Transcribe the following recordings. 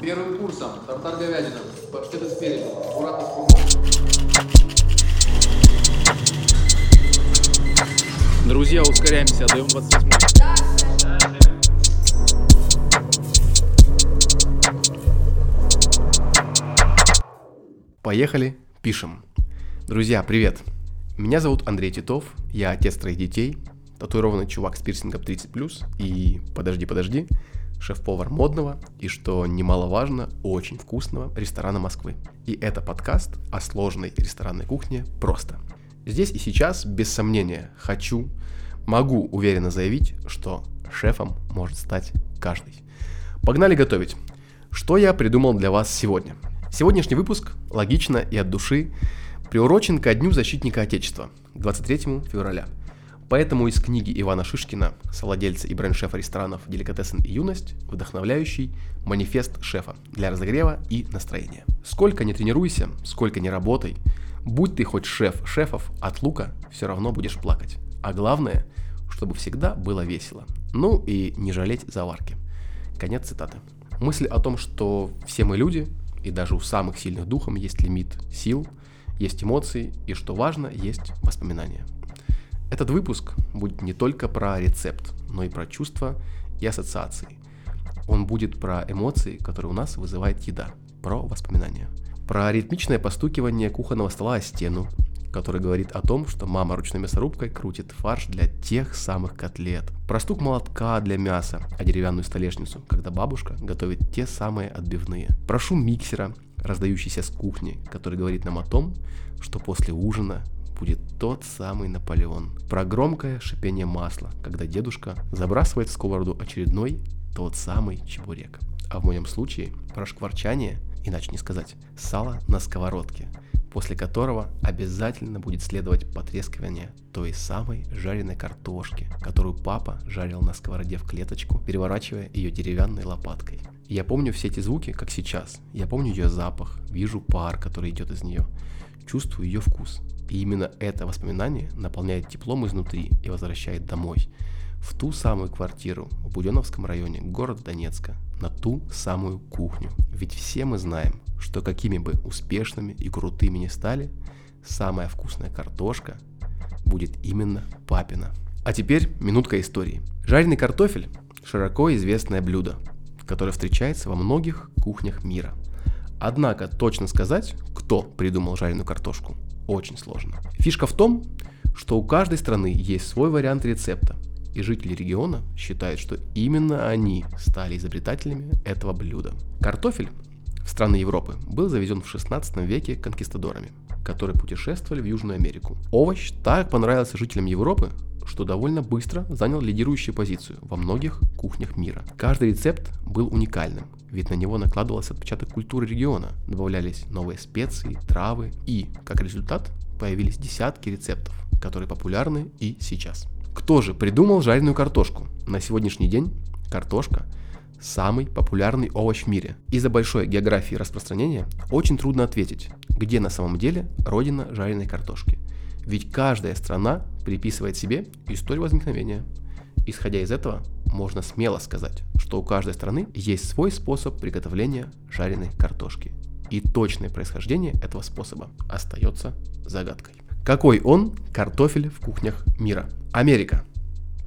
Первым курсом. Тартар говядина, паштеты спереди, аккуратно с. Друзья, ускоряемся, отдаем 28 Поехали, пишем. Друзья, привет. Меня зовут Андрей Титов, я отец троих детей, татуированный чувак с пирсингом 30+, и, подожди, подожди, шеф-повар модного и, что немаловажно, очень вкусного ресторана Москвы. И это подкаст о сложной ресторанной кухне просто. Здесь и сейчас, без сомнения, хочу, могу уверенно заявить, что шефом может стать каждый. Погнали готовить. Что я придумал для вас сегодня? Сегодняшний выпуск, логично и от души, приурочен ко Дню Защитника Отечества, 23 февраля. Поэтому из книги Ивана Шишкина, совладельца и бренд-шефа ресторанов «Деликатесен и юность», вдохновляющий манифест шефа для разогрева и настроения. Сколько не тренируйся, сколько не работай, будь ты хоть шеф шефов, от лука все равно будешь плакать. А главное, чтобы всегда было весело. Ну и не жалеть заварки. Конец цитаты. Мысль о том, что все мы люди, и даже у самых сильных духом есть лимит сил, есть эмоции, и что важно, есть воспоминания. Этот выпуск будет не только про рецепт, но и про чувства и ассоциации. Он будет про эмоции, которые у нас вызывает еда, про воспоминания. Про ритмичное постукивание кухонного стола о стену, который говорит о том, что мама ручной мясорубкой крутит фарш для тех самых котлет. Про стук молотка для мяса, а деревянную столешницу, когда бабушка готовит те самые отбивные. Про шум миксера, раздающийся с кухни, который говорит нам о том, что после ужина будет тот самый Наполеон. Про громкое шипение масла, когда дедушка забрасывает в сковороду очередной тот самый чебурек. А в моем случае про шкварчание, иначе не сказать, сало на сковородке, после которого обязательно будет следовать потрескивание той самой жареной картошки, которую папа жарил на сковороде в клеточку, переворачивая ее деревянной лопаткой. Я помню все эти звуки, как сейчас. Я помню ее запах, вижу пар, который идет из нее, чувствую ее вкус. И именно это воспоминание наполняет теплом изнутри и возвращает домой, в ту самую квартиру в Буденовском районе города Донецка, на ту самую кухню. Ведь все мы знаем, что какими бы успешными и крутыми ни стали, самая вкусная картошка будет именно папина. А теперь минутка истории. Жареный картофель – широко известное блюдо, которое встречается во многих кухнях мира. Однако точно сказать, кто придумал жареную картошку, очень сложно. Фишка в том, что у каждой страны есть свой вариант рецепта, и жители региона считают, что именно они стали изобретателями этого блюда. Картофель в страны Европы был завезен в 16 веке конкистадорами, которые путешествовали в Южную Америку. Овощ так понравился жителям Европы, что довольно быстро занял лидирующую позицию во многих кухнях мира. Каждый рецепт был уникальным, ведь на него накладывался отпечаток культуры региона, добавлялись новые специи, травы и, как результат, появились десятки рецептов, которые популярны и сейчас. Кто же придумал жареную картошку? На сегодняшний день картошка – самый популярный овощ в мире. Из-за большой географии распространения очень трудно ответить, где на самом деле родина жареной картошки. Ведь каждая страна приписывает себе историю возникновения. Исходя из этого, можно смело сказать, что у каждой страны есть свой способ приготовления жареной картошки. И точное происхождение этого способа остается загадкой. Какой он картофель в кухнях мира? Америка.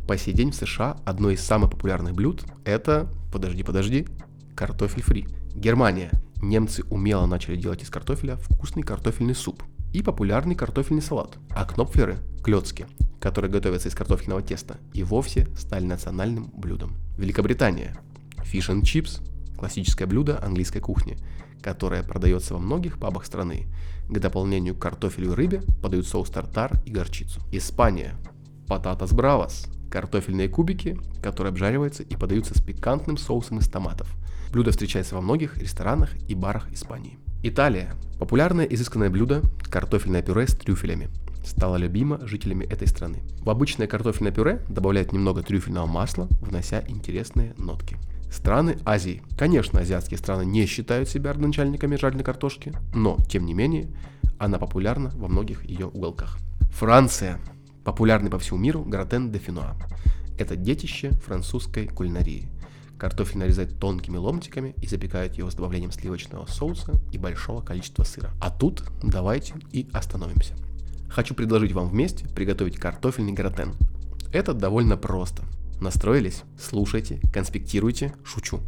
По сей день в США одно из самых популярных блюд – это, подожди, подожди, картофель фри. Германия. Немцы умело начали делать из картофеля вкусный картофельный суп и популярный картофельный салат. А кнопфлеры – клетки, которые готовятся из картофельного теста, и вовсе стали национальным блюдом. Великобритания. Fish and chips – классическое блюдо английской кухни, которое продается во многих пабах страны. К дополнению к картофелю и рыбе подают соус тартар и горчицу. Испания. Пататас бравас – картофельные кубики, которые обжариваются и подаются с пикантным соусом из томатов. Блюдо встречается во многих ресторанах и барах Испании. Италия. Популярное изысканное блюдо – картофельное пюре с трюфелями. Стало любимо жителями этой страны. В обычное картофельное пюре добавляют немного трюфельного масла, внося интересные нотки. Страны Азии. Конечно, азиатские страны не считают себя родоначальниками жареной картошки, но, тем не менее, она популярна во многих ее уголках. Франция. Популярный по всему миру гратен де финуа. Это детище французской кулинарии. Картофель нарезают тонкими ломтиками и запекают его с добавлением сливочного соуса и большого количества сыра. А тут давайте и остановимся. Хочу предложить вам вместе приготовить картофельный гратен. Это довольно просто. Настроились? Слушайте, конспектируйте, шучу.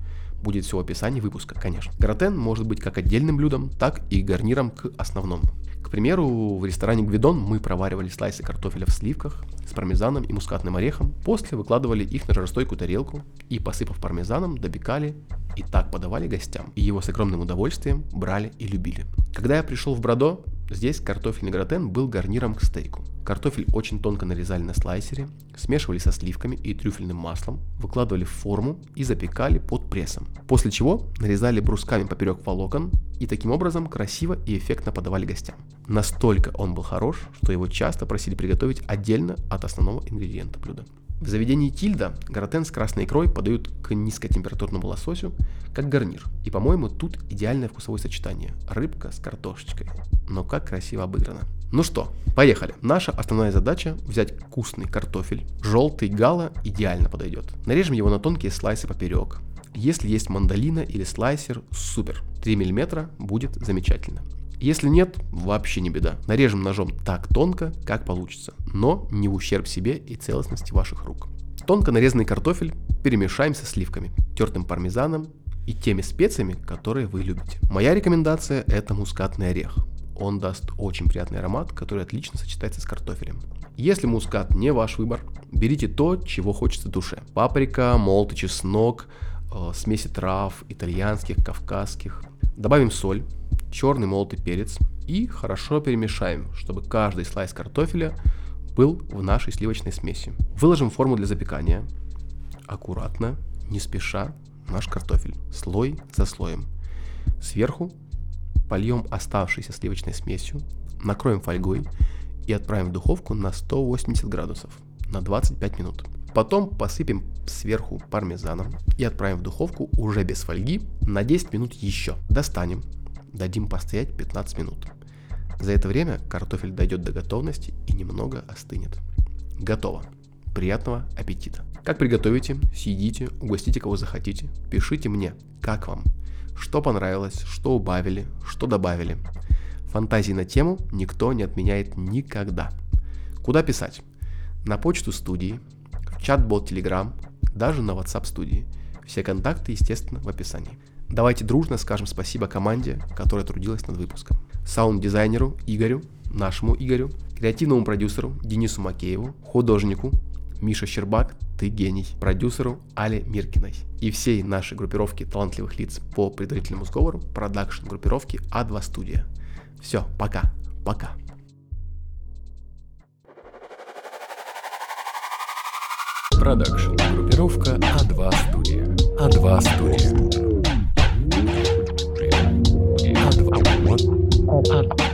Будет все в описании выпуска, конечно. Гратен может быть как отдельным блюдом, так и гарниром к основному. К примеру, в ресторане Гвидон мы проваривали слайсы картофеля в сливках с пармезаном и мускатным орехом, после выкладывали их на жаростойкую тарелку и, посыпав пармезаном, добекали и так подавали гостям. И его с огромным удовольствием брали и любили. Когда я пришел в Брадо, здесь картофельный гратен был гарниром к стейку. Картофель очень тонко нарезали на слайсере, смешивали со сливками и трюфельным маслом, выкладывали в форму и запекали под прессом. После чего нарезали брусками поперек волокон и таким образом красиво и эффектно подавали гостям. Настолько он был хорош, что его часто просили приготовить отдельно от основного ингредиента блюда. В заведении Тильда гратен с красной икрой подают к низкотемпературному лососю как гарнир. И, по-моему, тут идеальное вкусовое сочетание. Рыбка с картошечкой. Но как красиво обыграно. Ну что, поехали. Наша основная задача взять вкусный картофель. Желтый гала идеально подойдет. Нарежем его на тонкие слайсы поперек. Если есть мандолина или слайсер, супер. 3 мм будет замечательно. Если нет, вообще не беда. Нарежем ножом так тонко, как получится, но не в ущерб себе и целостности ваших рук. Тонко нарезанный картофель перемешаем со сливками, тертым пармезаном и теми специями, которые вы любите. Моя рекомендация это мускатный орех. Он даст очень приятный аромат, который отлично сочетается с картофелем. Если мускат не ваш выбор, берите то, чего хочется душе. Паприка, молотый чеснок, э, смеси трав, итальянских, кавказских. Добавим соль, черный молотый перец и хорошо перемешаем, чтобы каждый слайс картофеля был в нашей сливочной смеси. Выложим форму для запекания. Аккуратно, не спеша, наш картофель, слой за слоем. Сверху польем оставшейся сливочной смесью, накроем фольгой и отправим в духовку на 180 градусов на 25 минут. Потом посыпем сверху пармезаном и отправим в духовку уже без фольги на 10 минут еще. Достанем, дадим постоять 15 минут. За это время картофель дойдет до готовности и немного остынет. Готово. Приятного аппетита. Как приготовите, съедите, угостите кого захотите. Пишите мне, как вам, что понравилось, что убавили, что добавили. Фантазии на тему никто не отменяет никогда. Куда писать? На почту студии, в чат-бот Telegram, даже на WhatsApp студии. Все контакты, естественно, в описании. Давайте дружно скажем спасибо команде, которая трудилась над выпуском. Саунд-дизайнеру Игорю, нашему Игорю, креативному продюсеру Денису Макееву, художнику Миша Щербак, ты гений, продюсеру Але Миркиной и всей нашей группировке талантливых лиц по предварительному сговору продакшн группировки А2 Студия. Все, пока, пока. Продакшн. Группировка А2 Студия. А2 Студия. up.